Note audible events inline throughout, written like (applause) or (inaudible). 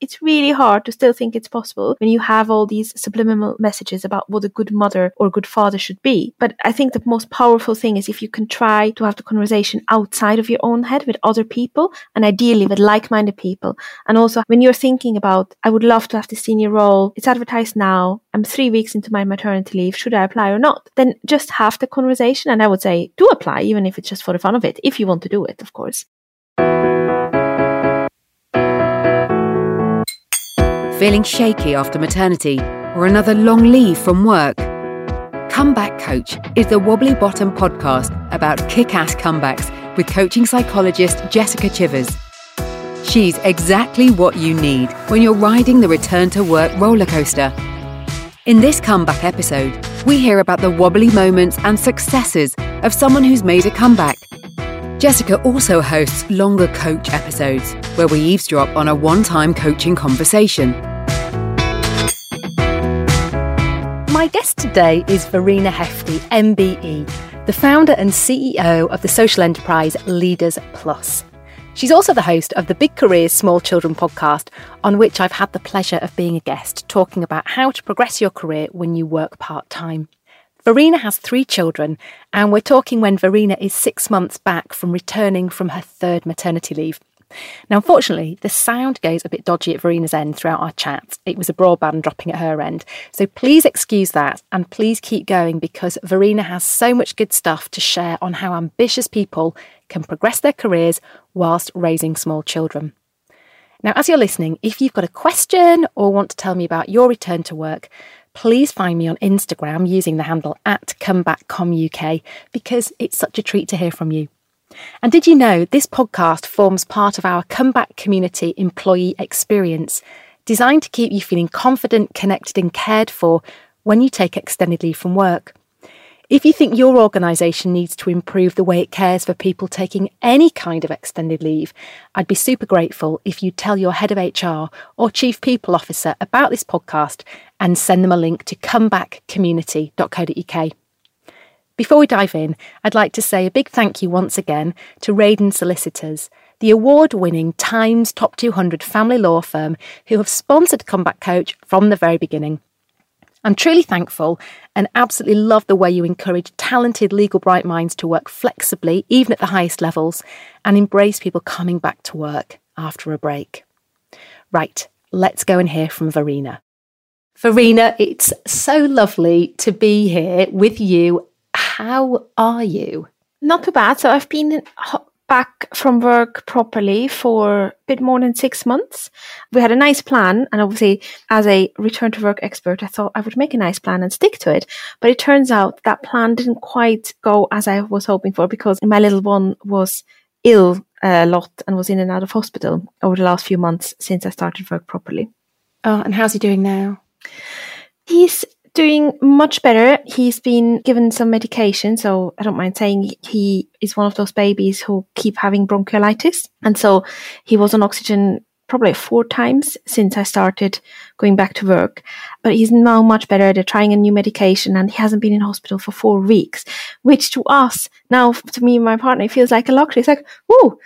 it's really hard to still think it's possible when you have all these subliminal messages about what a good mother or good father should be. But I think the most powerful thing is if you can try to have the conversation outside of your own head with other people and ideally with like-minded people. And also when you're thinking about, I would love to have the senior role. It's advertised now. I'm three weeks into my maternity leave. Should I apply or not? Then just have the conversation. And I would say do apply, even if it's just for the fun of it, if you want to do it, of course. Feeling shaky after maternity or another long leave from work? Comeback Coach is the Wobbly Bottom podcast about kick ass comebacks with coaching psychologist Jessica Chivers. She's exactly what you need when you're riding the return to work roller coaster. In this comeback episode, we hear about the wobbly moments and successes of someone who's made a comeback. Jessica also hosts longer coach episodes where we eavesdrop on a one time coaching conversation. My guest today is Verena Hefti, MBE, the founder and CEO of the social enterprise Leaders Plus. She's also the host of the Big Careers Small Children podcast, on which I've had the pleasure of being a guest, talking about how to progress your career when you work part time. Verena has three children, and we're talking when Verena is six months back from returning from her third maternity leave. Now, unfortunately, the sound goes a bit dodgy at Verena's end throughout our chat. It was a broadband dropping at her end. So please excuse that and please keep going because Verena has so much good stuff to share on how ambitious people can progress their careers whilst raising small children. Now, as you're listening, if you've got a question or want to tell me about your return to work, please find me on Instagram using the handle at comebackcomuk because it's such a treat to hear from you. And did you know this podcast forms part of our comeback community employee experience, designed to keep you feeling confident, connected, and cared for when you take extended leave from work? If you think your organisation needs to improve the way it cares for people taking any kind of extended leave, I'd be super grateful if you tell your head of HR or chief people officer about this podcast and send them a link to comebackcommunity.co.uk. Before we dive in, I'd like to say a big thank you once again to Raden Solicitors, the award winning Times Top 200 family law firm who have sponsored Comeback Coach from the very beginning. I'm truly thankful and absolutely love the way you encourage talented legal bright minds to work flexibly, even at the highest levels, and embrace people coming back to work after a break. Right, let's go and hear from Verena. Verena, it's so lovely to be here with you how are you? Not too bad. So I've been back from work properly for a bit more than six months. We had a nice plan. And obviously, as a return to work expert, I thought I would make a nice plan and stick to it. But it turns out that plan didn't quite go as I was hoping for because my little one was ill a lot and was in and out of hospital over the last few months since I started work properly. Oh, and how's he doing now? He's doing much better. He's been given some medication, so I don't mind saying he is one of those babies who keep having bronchiolitis. And so he was on oxygen probably four times since I started going back to work. But he's now much better. They're trying a new medication and he hasn't been in hospital for four weeks, which to us, now to me and my partner, it feels like a luxury. It's like, whoa,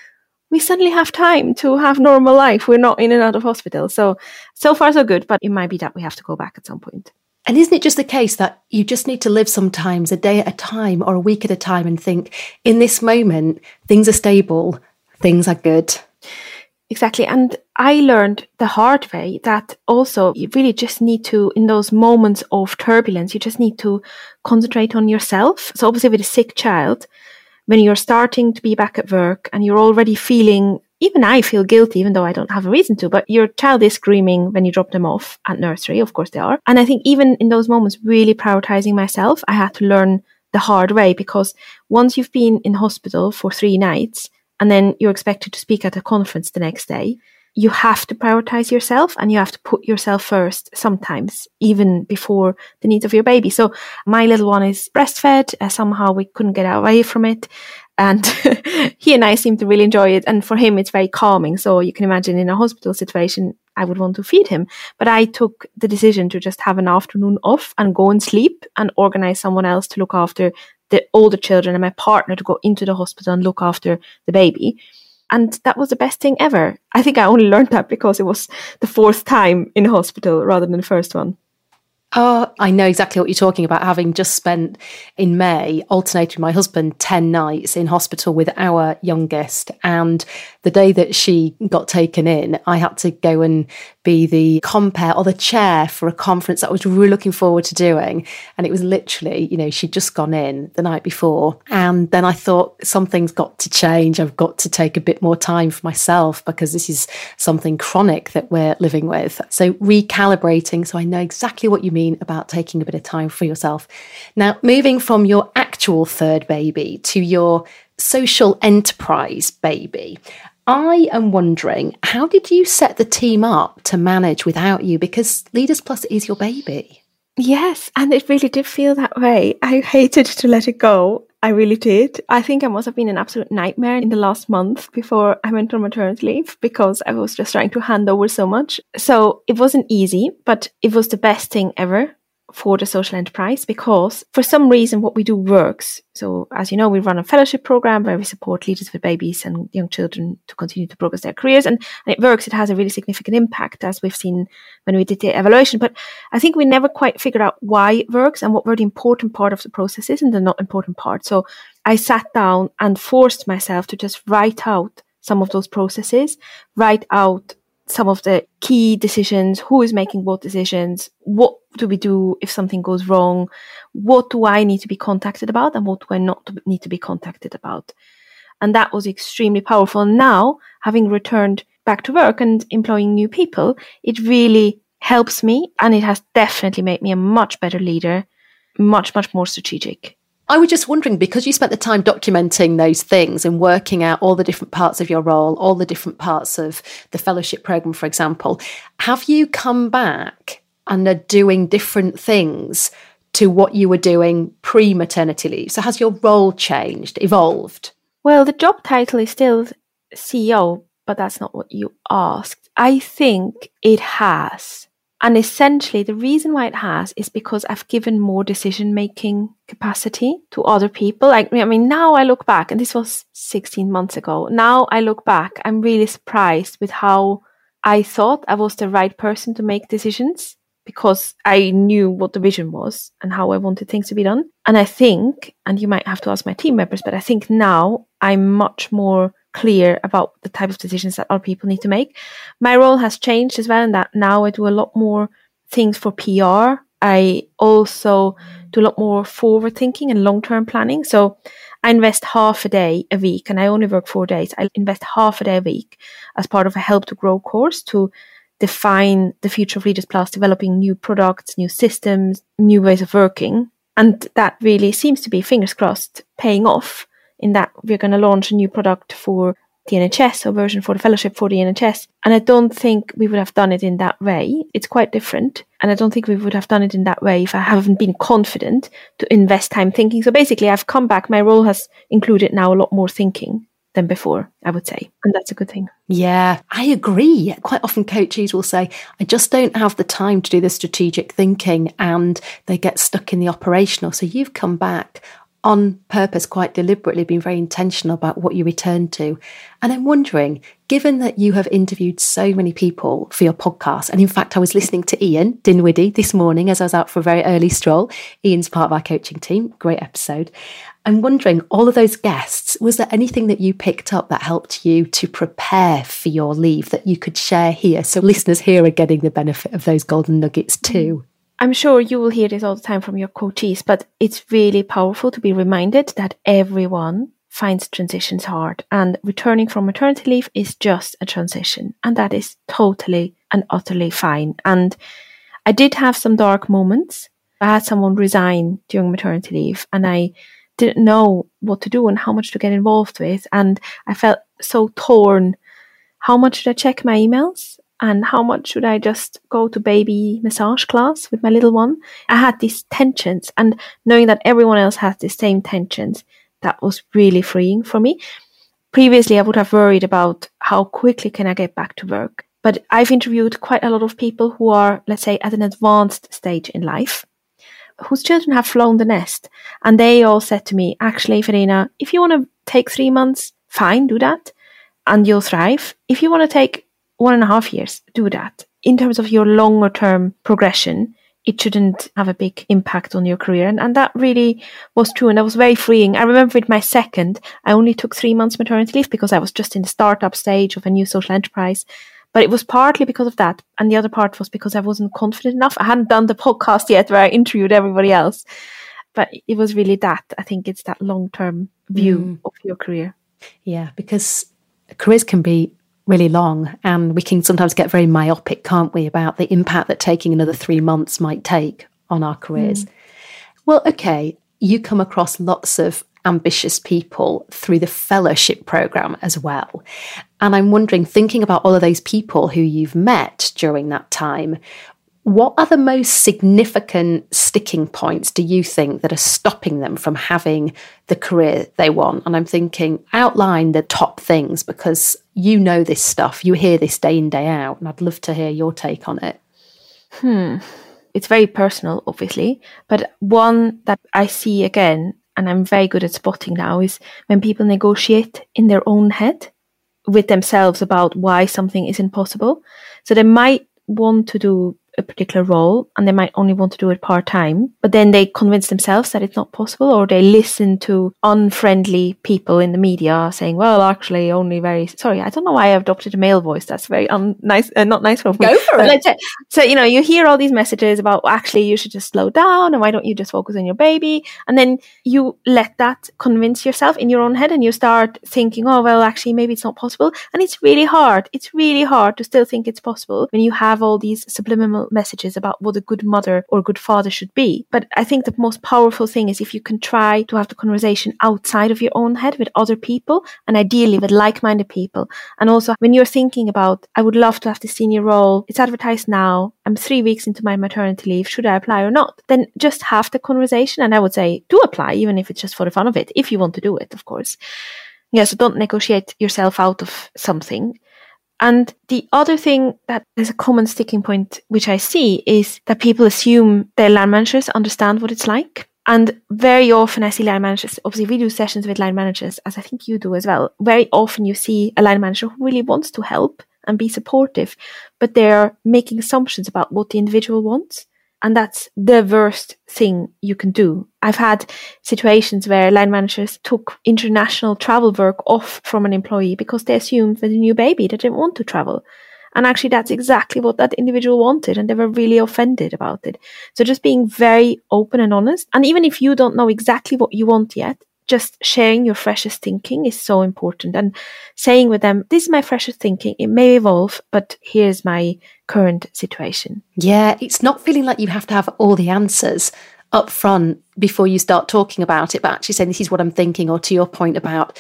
we suddenly have time to have normal life. We're not in and out of hospital. So, so far so good, but it might be that we have to go back at some point. And isn't it just the case that you just need to live sometimes a day at a time or a week at a time and think, in this moment, things are stable, things are good? Exactly. And I learned the hard way that also you really just need to, in those moments of turbulence, you just need to concentrate on yourself. So obviously with a sick child, when you're starting to be back at work and you're already feeling even I feel guilty, even though I don't have a reason to, but your child is screaming when you drop them off at nursery. Of course they are. And I think even in those moments, really prioritizing myself, I had to learn the hard way because once you've been in hospital for three nights and then you're expected to speak at a conference the next day, you have to prioritize yourself and you have to put yourself first sometimes, even before the needs of your baby. So my little one is breastfed. Uh, somehow we couldn't get away from it. And (laughs) he and I seem to really enjoy it. And for him, it's very calming. So you can imagine in a hospital situation, I would want to feed him. But I took the decision to just have an afternoon off and go and sleep and organize someone else to look after the older children and my partner to go into the hospital and look after the baby. And that was the best thing ever. I think I only learned that because it was the fourth time in hospital rather than the first one. Oh, I know exactly what you're talking about. Having just spent in May alternating with my husband 10 nights in hospital with our youngest. And the day that she got taken in, I had to go and be the compere or the chair for a conference that I was really looking forward to doing. And it was literally, you know, she'd just gone in the night before. And then I thought something's got to change. I've got to take a bit more time for myself because this is something chronic that we're living with. So recalibrating. So I know exactly what you mean mean about taking a bit of time for yourself. Now, moving from your actual third baby to your social enterprise baby, I am wondering how did you set the team up to manage without you? Because Leaders Plus is your baby. Yes, and it really did feel that way. I hated to let it go. I really did. I think I must have been an absolute nightmare in the last month before I went on maternity leave because I was just trying to hand over so much. So it wasn't easy, but it was the best thing ever for the social enterprise because for some reason what we do works. So as you know, we run a fellowship program where we support leaders with babies and young children to continue to progress their careers and, and it works. It has a really significant impact as we've seen when we did the evaluation. But I think we never quite figured out why it works and what were the important part of the processes and the not important part. So I sat down and forced myself to just write out some of those processes, write out some of the key decisions, who is making what decisions, what do we do if something goes wrong, what do I need to be contacted about, and what do I not need to be contacted about. And that was extremely powerful. Now, having returned back to work and employing new people, it really helps me and it has definitely made me a much better leader, much, much more strategic. I was just wondering because you spent the time documenting those things and working out all the different parts of your role, all the different parts of the fellowship program, for example, have you come back and are doing different things to what you were doing pre maternity leave? So has your role changed, evolved? Well, the job title is still CEO, but that's not what you asked. I think it has. And essentially, the reason why it has is because I've given more decision making capacity to other people. Like, I mean, now I look back, and this was 16 months ago. Now I look back, I'm really surprised with how I thought I was the right person to make decisions because I knew what the vision was and how I wanted things to be done. And I think, and you might have to ask my team members, but I think now I'm much more clear about the type of decisions that our people need to make. My role has changed as well in that now I do a lot more things for PR. I also do a lot more forward thinking and long term planning. So I invest half a day a week and I only work four days. I invest half a day a week as part of a help to grow course to define the future of Leaders Plus, developing new products, new systems, new ways of working. And that really seems to be, fingers crossed, paying off in that we're going to launch a new product for the NHS, or version for the fellowship for the NHS. And I don't think we would have done it in that way. It's quite different. And I don't think we would have done it in that way if I haven't been confident to invest time thinking. So basically, I've come back. My role has included now a lot more thinking than before, I would say. And that's a good thing. Yeah, I agree. Quite often coaches will say, I just don't have the time to do the strategic thinking and they get stuck in the operational. So you've come back on purpose, quite deliberately, been very intentional about what you return to. And I'm wondering, given that you have interviewed so many people for your podcast, and in fact, I was listening to Ian Dinwiddie this morning as I was out for a very early stroll. Ian's part of our coaching team, great episode. I'm wondering, all of those guests, was there anything that you picked up that helped you to prepare for your leave that you could share here? So listeners here are getting the benefit of those golden nuggets too. I'm sure you will hear this all the time from your coaches, but it's really powerful to be reminded that everyone finds transitions hard and returning from maternity leave is just a transition and that is totally and utterly fine. And I did have some dark moments. I had someone resign during maternity leave and I didn't know what to do and how much to get involved with. And I felt so torn. How much should I check my emails? And how much should I just go to baby massage class with my little one? I had these tensions and knowing that everyone else has the same tensions, that was really freeing for me. Previously, I would have worried about how quickly can I get back to work. But I've interviewed quite a lot of people who are, let's say, at an advanced stage in life, whose children have flown the nest. And they all said to me, actually, Verena, if you want to take three months, fine, do that. and you'll thrive. If you want to take one and a half years, do that. In terms of your longer term progression, it shouldn't have a big impact on your career. And, and that really was true. And that was very freeing. I remember with my second, I only took three months maternity leave because I was just in the startup stage of a new social enterprise. But it was partly because of that. And the other part was because I wasn't confident enough. I hadn't done the (laughs) podcast yet where I interviewed everybody else. But it was really that. I think it's that long term view mm. of your career. Yeah, because careers can be really long and we can sometimes get very myopic, can't we, about the impact that taking another three months might take on our careers. Mm. Well, okay, you come across lots of ambitious people through the fellowship program as well. And I'm wondering, thinking about all of those people who you've met during that time, what are the most significant sticking points do you think that are stopping them from having the career they want? And I'm thinking, outline the top things because you know this stuff, you hear this day in, day out, and I'd love to hear your take on it. Hmm. It's very personal, obviously, but one that I see again, and I'm very good at spotting now, is when people negotiate in their own head with themselves about why something isn't possible. So they might want to do a particular role and they might only want to do it part time, but then they convince themselves that it's not possible or they listen to unfriendly people in the media saying, well, actually only very, sorry, I don't know why I adopted a male voice. That's very un- nice, uh, not nice for me. Go for but it. so, you know, you hear all these messages about well, actually you should just slow down and why don't you just focus on your baby? And then you let that convince yourself in your own head and you start thinking, oh, well, actually maybe it's not possible. And it's really hard. It's really hard to still think it's possible when you have all these subliminal messages about what a good mother or good father should be. But I think the most powerful thing is if you can try to have the conversation outside of your own head with other people and ideally with like minded people. And also when you're thinking about, I would love to have the senior role, it's advertised now, I'm three weeks into my maternity leave, should I apply or not? Then just have the conversation. And I would say, do apply, even if it's just for the fun of it, if you want to do it, of course. Yeah, so don't negotiate yourself out of something. And the other thing that is a common sticking point, which I see, is that people assume their line managers understand what it's like. And very often I see line managers, obviously we do sessions with line managers, as I think you do as well. Very often you see a line manager who really wants to help and be supportive, but they're making assumptions about what the individual wants. And that's the worst thing you can do. I've had situations where line managers took international travel work off from an employee because they assumed with a new baby they didn't want to travel. And actually, that's exactly what that individual wanted, and they were really offended about it. So, just being very open and honest. And even if you don't know exactly what you want yet, just sharing your freshest thinking is so important and saying with them, this is my freshest thinking. It may evolve, but here's my current situation. Yeah, it's not feeling like you have to have all the answers up front before you start talking about it, but actually saying, this is what I'm thinking, or to your point about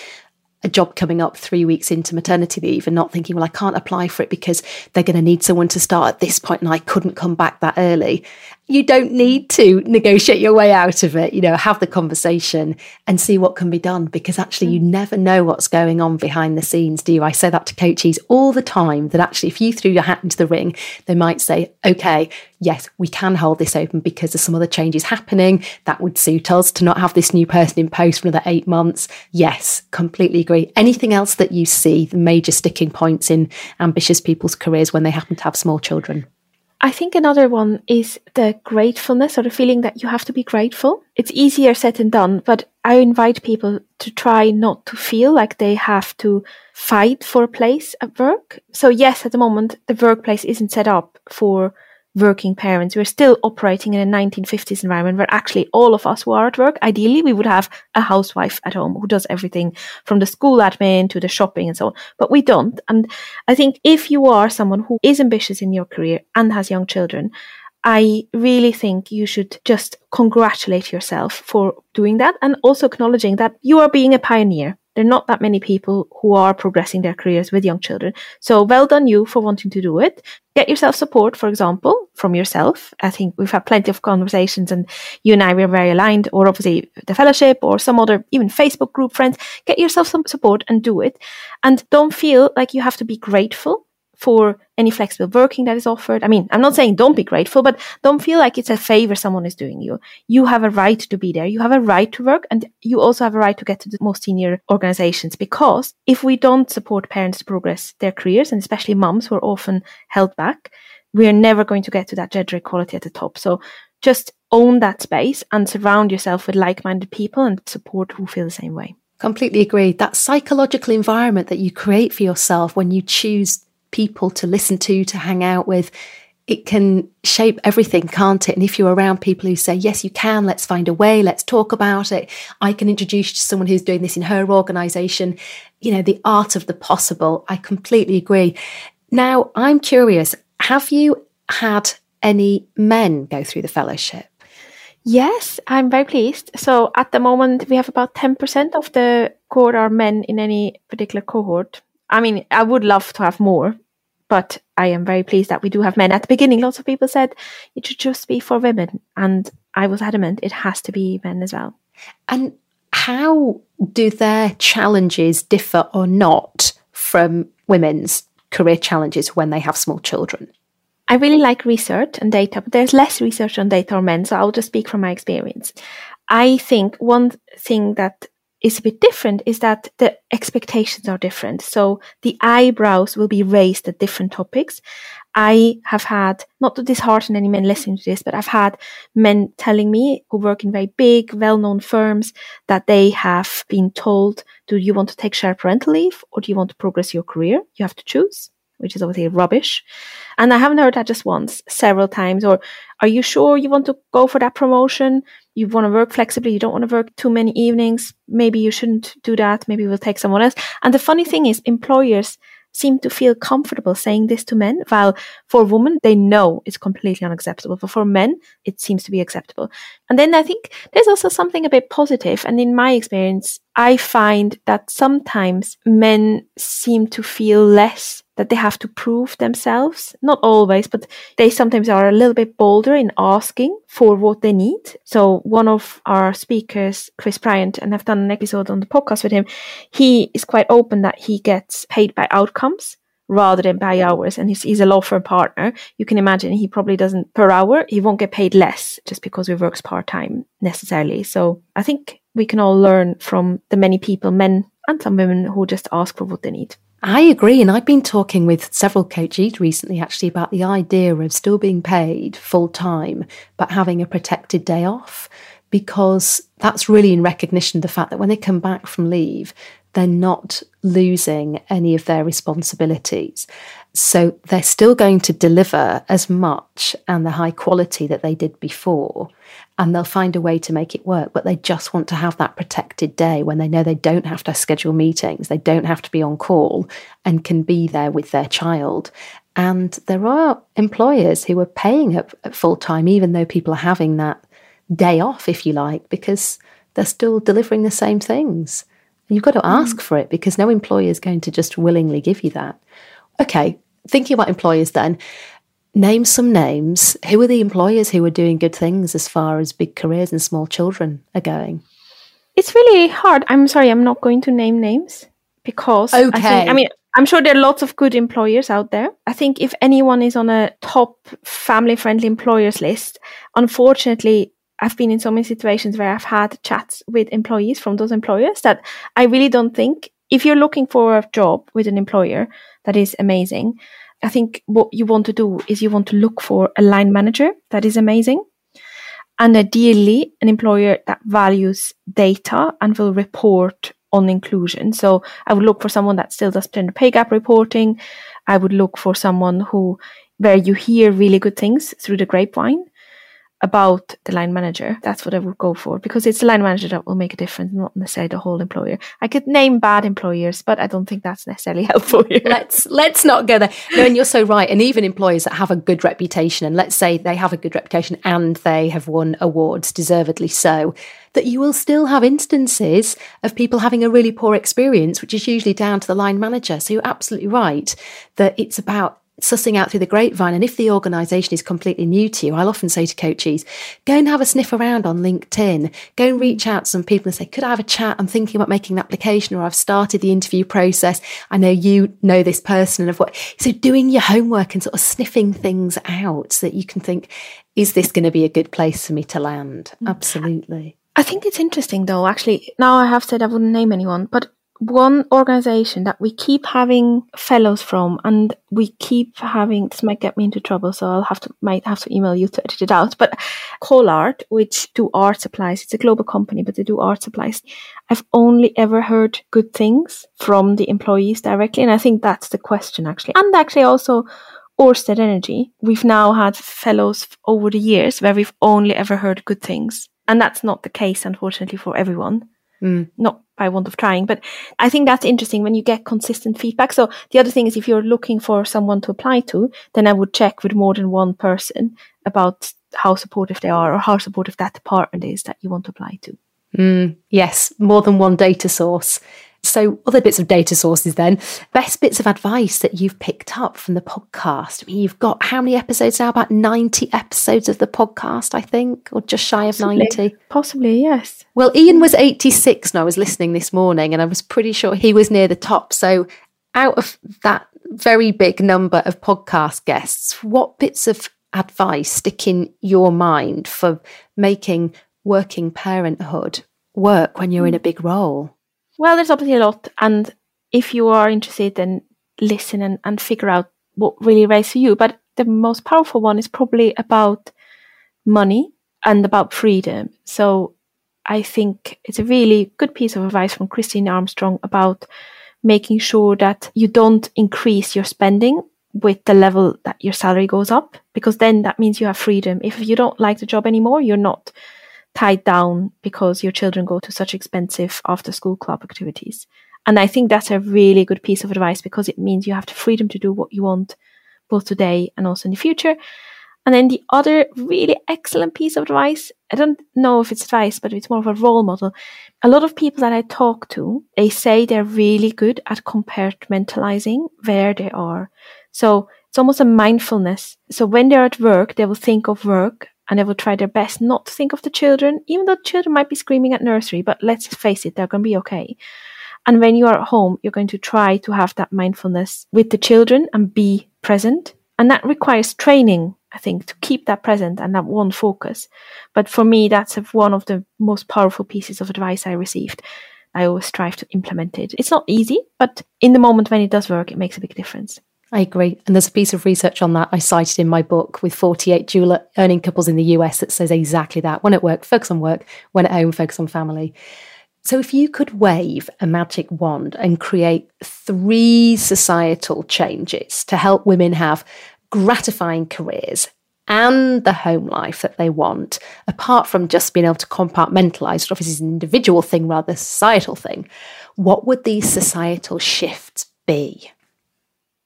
a job coming up three weeks into maternity leave and not thinking, well, I can't apply for it because they're going to need someone to start at this point and I couldn't come back that early you don't need to negotiate your way out of it. You know, have the conversation and see what can be done because actually you mm. never know what's going on behind the scenes, do you? I say that to coaches all the time that actually, if you threw your hat into the ring, they might say, okay, yes, we can hold this open because there's some other changes happening. That would suit us to not have this new person in post for another eight months. Yes, completely agree. Anything else that you see, the major sticking points in ambitious people's careers when they happen to have small children? I think another one is the gratefulness or the feeling that you have to be grateful. It's easier said than done, but I invite people to try not to feel like they have to fight for a place at work. So yes, at the moment, the workplace isn't set up for working parents. We're still operating in a 1950s environment where actually all of us who are at work, ideally we would have a housewife at home who does everything from the school admin to the shopping and so on. But we don't. And I think if you are someone who is ambitious in your career and has young children, I really think you should just congratulate yourself for doing that and also acknowledging that you are being a pioneer there are not that many people who are progressing their careers with young children. So well done you for wanting to do it. Get yourself support, for example, from yourself. I think we've had plenty of conversations and you and I were very aligned or obviously the fellowship or some other, even Facebook group friends. Get yourself some support and do it. And don't feel like you have to be grateful for any flexible working that is offered. I mean, I'm not saying don't be grateful, but don't feel like it's a favor someone is doing you. You have a right to be there. You have a right to work and you also have a right to get to the most senior organizations because if we don't support parents to progress their careers and especially moms who are often held back, we are never going to get to that gender equality at the top. So just own that space and surround yourself with like-minded people and support who feel the same way. Completely agree. That psychological environment that you create for yourself when you choose people to listen to, to hang out with, it can shape everything, can't it? And if you're around people who say, yes, you can, let's find a way, let's talk about it. I can introduce you to someone who's doing this in her organization. You know, the art of the possible. I completely agree. Now, I'm curious, have you had any men go through the fellowship? Yes, I'm very pleased. So at the moment, we have about 10% of the cohort are men in any particular cohort. I mean, I would love to have more, but I am very pleased that we do have men. At the beginning, lots of people said it should just be for women. And I was adamant it has to be men as well. And how do their challenges differ or not from women's career challenges when they have small children? I really like research and data, but there's less research on data on men, so I'll just speak from my experience. I think one thing that is a bit different is that the expectations are different. So the eyebrows will be raised at different topics. I have had, not to dishearten any men listening to this, but I've had men telling me who work in very big, well-known firms that they have been told, do you want to take shared parental leave or do you want to progress your career? You have to choose which is obviously rubbish. And I haven't heard that just once, several times. Or are you sure you want to go for that promotion? You want to work flexibly. You don't want to work too many evenings. Maybe you shouldn't do that. Maybe we'll take someone else. And the funny thing is, employers seem to feel comfortable saying this to men, while for women, they know it's completely unacceptable. But for men, it seems to be acceptable. And then I think there's also something a bit positive. And in my experience, I find that sometimes men seem to feel less that they have to prove themselves. Not always, but they sometimes are a little bit bolder in asking for what they need. So one of our speakers, Chris Bryant, and I've done an episode on the podcast with him, he is quite open that he gets paid by outcomes rather than by hours. And he's, he's a law firm partner. You can imagine he probably doesn't per hour. He won't get paid less just because he works part time necessarily. So I think we can all learn from the many people, men and some women who just ask for what they need. I agree. And I've been talking with several coaches recently actually about the idea of still being paid full time, but having a protected day off, because that's really in recognition of the fact that when they come back from leave, they're not losing any of their responsibilities. So they're still going to deliver as much and the high quality that they did before. And they'll find a way to make it work. But they just want to have that protected day when they know they don't have to schedule meetings, they don't have to be on call and can be there with their child. And there are employers who are paying at, at full time, even though people are having that day off, if you like, because they're still delivering the same things. You've got to ask mm. for it because no employer is going to just willingly give you that. Okay, thinking about employers then, name some names. Who are the employers who are doing good things as far as big careers and small children are going? It's really hard. I'm sorry, I'm not going to name names because okay. I, think, I mean, I'm sure there are lots of good employers out there. I think if anyone is on a top family friendly employers list, unfortunately, I've been in so many situations where I've had chats with employees from those employers that I really don't think if you're looking for a job with an employer that is amazing, I think what you want to do is you want to look for a line manager that is amazing. And ideally, an employer that values data and will report on inclusion. So I would look for someone that still does gender pay gap reporting. I would look for someone who, where you hear really good things through the grapevine about the line manager. That's what I would go for because it's the line manager that will make a difference, not necessarily the whole employer. I could name bad employers, but I don't think that's necessarily (laughs) helpful here. Let's let's not go there. No, and you're so right. And even employers that have a good reputation, and let's say they have a good reputation and they have won awards, deservedly so, that you will still have instances of people having a really poor experience, which is usually down to the line manager. So you're absolutely right that it's about sussing out through the grapevine. And if the organisation is completely new to you, I'll often say to coaches, go and have a sniff around on LinkedIn. Go and reach out to some people and say, could I have a chat? I'm thinking about making an application or I've started the interview process. I know you know this person and of what. So doing your homework and sort of sniffing things out so that you can think, is this going to be a good place for me to land? Mm. Absolutely. I think it's interesting though, actually. Now I have said I wouldn't name anyone, but one organization that we keep having fellows from and we keep having this might get me into trouble so i'll have to might have to email you to edit it out but Colart which do art supplies it's a global company but they do art supplies i've only ever heard good things from the employees directly and i think that's the question actually and actually also Orsted Energy, we've now had fellows over the years where we've only ever heard good things. And that's not the case, unfortunately, for everyone. Mm. Not by want of trying, but I think that's interesting when you get consistent feedback. So the other thing is if you're looking for someone to apply to, then I would check with more than one person about how supportive they are or how supportive that department is that you want to apply to. Mm, yes, more than one data source. So, other bits of data sources then, best bits of advice that you've picked up from the podcast. I mean, you've got how many episodes now? About 90 episodes of the podcast, I think, or just shy of Possibly. 90. Possibly, yes. Well, Ian was 86 and I was listening this morning and I was pretty sure he was near the top. So, out of that very big number of podcast guests, what bits of advice stick in your mind for making working parenthood work when you're in a hmm. big role? Well, there's obviously a lot. And if you are interested, then listen and, and figure out what really resonates for you. But the most powerful one is probably about money and about freedom. So I think it's a really good piece of advice from Christine Armstrong about making sure that you don't increase your spending with the level that your salary goes up, because then that means you have freedom. If you don't like the job anymore, you're not tied down because your children go to such expensive after school club activities. And I think that's a really good piece of advice because it means you have the freedom to do what you want both today and also in the future. And then the other really excellent piece of advice, I don't know if it's advice, but it's more of a role model. A lot of people that I talk to, they say they're really good at compartmentalizing where they are. So it's almost a mindfulness. So when they're at work, they will think of work and they will try their best not to think of the children, even though children might be screaming at nursery, but let's face it, they're going to be okay. And when you are at home, you're going to try to have that mindfulness with the children and be present. And that requires training, I think, to keep that present and that one focus. But for me, that's one of the most powerful pieces of advice I received. I always strive to implement it. It's not easy, but in the moment when it does work, it makes a big difference. I agree. And there's a piece of research on that I cited in my book with 48 dual earning couples in the US that says exactly that. When at work, focus on work. When at home, focus on family. So, if you could wave a magic wand and create three societal changes to help women have gratifying careers and the home life that they want, apart from just being able to compartmentalize, which obviously is an individual thing rather than a societal thing, what would these societal shifts be?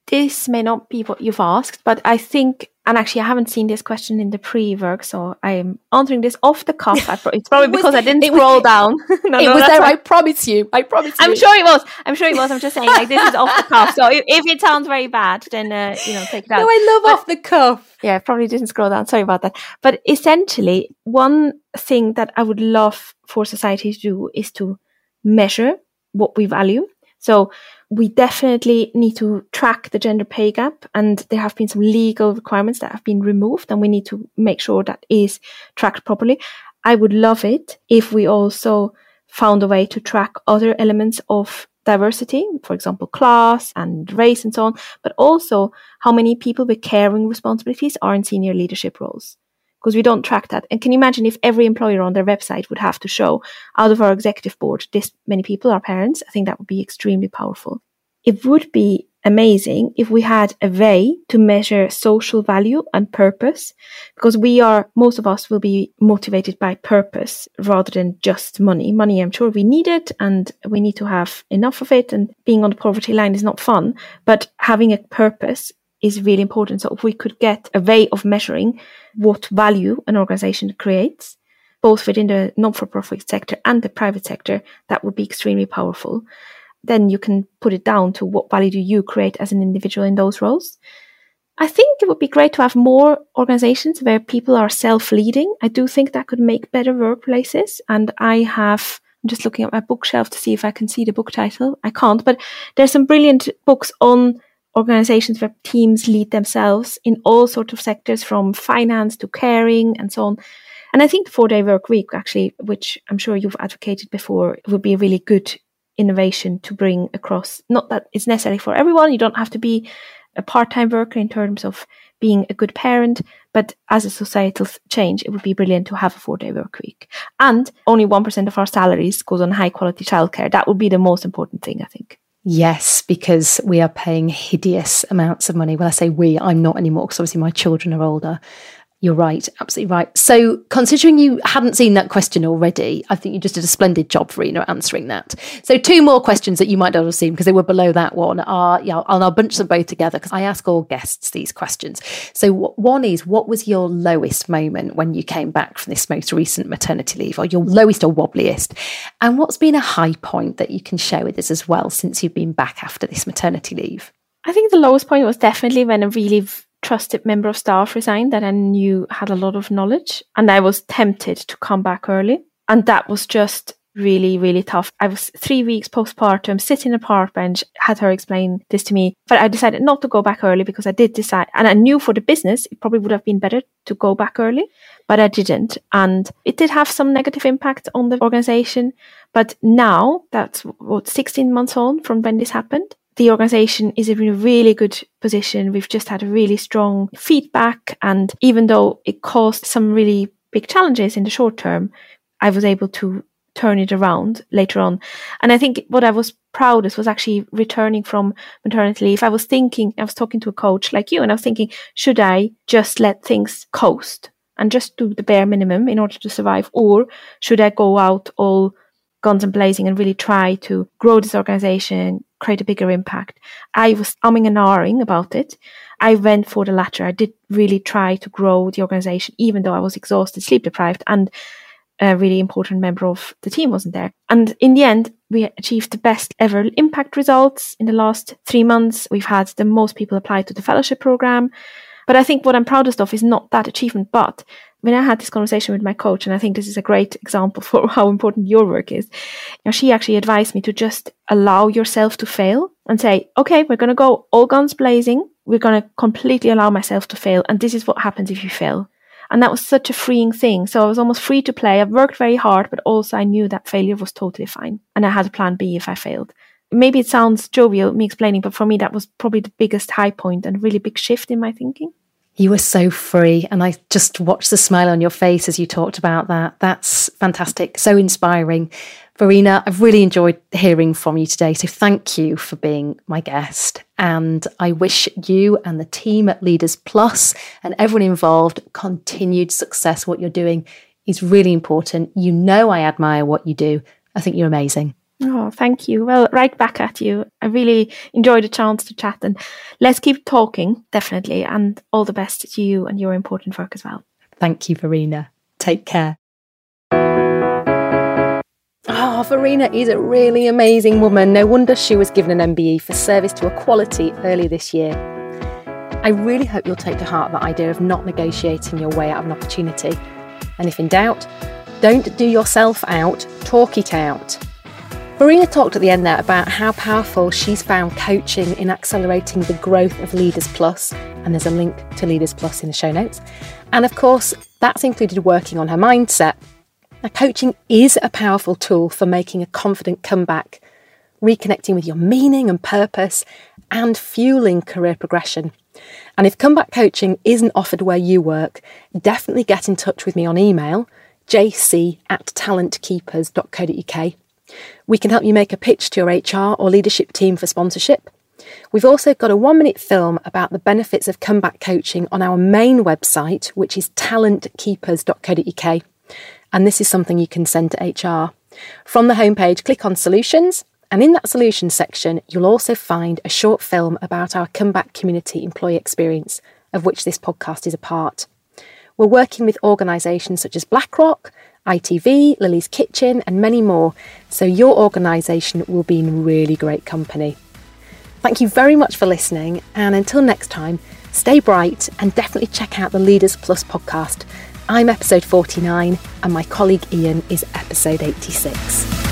This may not be what you've asked, but I think, and actually, I haven't seen this question in the pre-work, so I'm answering this off the cuff. it's probably (laughs) because I didn't scroll was, down. (laughs) no, (laughs) it no, was there. I promise you. I promise. You. I'm sure it was. I'm sure it was. I'm just saying, like this is off the cuff. So if, if it sounds very bad, then uh, you know, take it out. No, I love but, off the cuff. Yeah, probably didn't scroll down. Sorry about that. But essentially, one thing that I would love for society to do is to measure what we value. So we definitely need to track the gender pay gap and there have been some legal requirements that have been removed and we need to make sure that is tracked properly. I would love it if we also found a way to track other elements of diversity, for example, class and race and so on, but also how many people with caring responsibilities are in senior leadership roles because we don't track that. And can you imagine if every employer on their website would have to show out of our executive board, this many people are parents? I think that would be extremely powerful. It would be amazing if we had a way to measure social value and purpose because we are, most of us will be motivated by purpose rather than just money. Money, I'm sure we need it and we need to have enough of it and being on the poverty line is not fun, but having a purpose is really important. So if we could get a way of measuring what value an organization creates, both within the non-for-profit sector and the private sector, that would be extremely powerful. Then you can put it down to what value do you create as an individual in those roles. I think it would be great to have more organizations where people are self leading. I do think that could make better workplaces. And I have, I'm just looking at my bookshelf to see if I can see the book title. I can't, but there's some brilliant books on organizations where teams lead themselves in all sorts of sectors from finance to caring and so on. And I think the four day work week, actually, which I'm sure you've advocated before, would be a really good innovation to bring across. Not that it's necessary for everyone. You don't have to be a part-time worker in terms of being a good parent, but as a societal change, it would be brilliant to have a four-day work week. And only 1% of our salaries goes on high quality childcare. That would be the most important thing, I think. Yes, because we are paying hideous amounts of money. When I say we, I'm not anymore because obviously my children are older. You're right, absolutely right. So, considering you hadn't seen that question already, I think you just did a splendid job, Verena, answering that. So, two more questions that you might not have seen because they were below that one are, yeah, and I'll bunch them both together because I ask all guests these questions. So, one is, what was your lowest moment when you came back from this most recent maternity leave, or your lowest or wobbliest? And what's been a high point that you can share with us as well since you've been back after this maternity leave? I think the lowest point was definitely when I really trusted member of staff resigned that I knew had a lot of knowledge and I was tempted to come back early. And that was just really, really tough. I was three weeks postpartum, sitting in a park bench, had her explain this to me. But I decided not to go back early because I did decide, and I knew for the business, it probably would have been better to go back early, but I didn't. And it did have some negative impact on the organization. But now that's what, 16 months on from when this happened the organization is in a really good position. We've just had a really strong feedback. And even though it caused some really big challenges in the short term, I was able to turn it around later on. And I think what I was proudest was actually returning from maternity leave. I was thinking, I was talking to a coach like you, and I was thinking, should I just let things coast and just do the bare minimum in order to survive? Or should I go out all guns and blazing and really try to grow this organization, create a bigger impact. I was umming and ahhing about it. I went for the latter. I did really try to grow the organization, even though I was exhausted, sleep deprived, and a really important member of the team wasn't there. And in the end, we achieved the best ever impact results in the last three months. We've had the most people apply to the fellowship program. But I think what I'm proudest of is not that achievement, but when I had this conversation with my coach, and I think this is a great example (laughs) for how important your work is, you know, she actually advised me to just allow yourself to fail and say, okay, we're going to go all guns blazing. We're going to completely allow myself to fail. And this is what happens if you fail. And that was such a freeing thing. So I was almost free to play. I worked very hard, but also I knew that failure was totally fine. And I had a plan B if I failed. Maybe it sounds jovial, me explaining, but for me, that was probably the biggest high point and really big shift in my thinking. You were so free. And I just watched the smile on your face as you talked about that. That's fantastic. So inspiring. Verena, I've really enjoyed hearing from you today. So thank you for being my guest. And I wish you and the team at Leaders Plus and everyone involved continued success. What you're doing is really important. You know, I admire what you do. I think you're amazing. Oh, thank you. Well, right back at you. I really enjoyed the chance to chat and let's keep talking, definitely. And all the best to you and your important work as well. Thank you, Verena. Take care. Oh, Verena is a really amazing woman. No wonder she was given an MBE for service to equality earlier this year. I really hope you'll take to heart that idea of not negotiating your way out of an opportunity. And if in doubt, don't do yourself out, talk it out. Verena talked at the end there about how powerful she's found coaching in accelerating the growth of Leaders Plus, and there's a link to Leaders Plus in the show notes. And of course, that's included working on her mindset. Now, coaching is a powerful tool for making a confident comeback, reconnecting with your meaning and purpose, and fueling career progression. And if comeback coaching isn't offered where you work, definitely get in touch with me on email, jc at talentkeepers.co.uk we can help you make a pitch to your HR or leadership team for sponsorship. We've also got a one minute film about the benefits of comeback coaching on our main website, which is talentkeepers.co.uk. And this is something you can send to HR. From the homepage, click on Solutions, and in that Solutions section, you'll also find a short film about our comeback community employee experience, of which this podcast is a part. We're working with organisations such as BlackRock, ITV, Lily's Kitchen, and many more, so your organisation will be in really great company. Thank you very much for listening, and until next time, stay bright, and definitely check out the Leaders Plus podcast. I'm episode 49, and my colleague Ian is episode 86.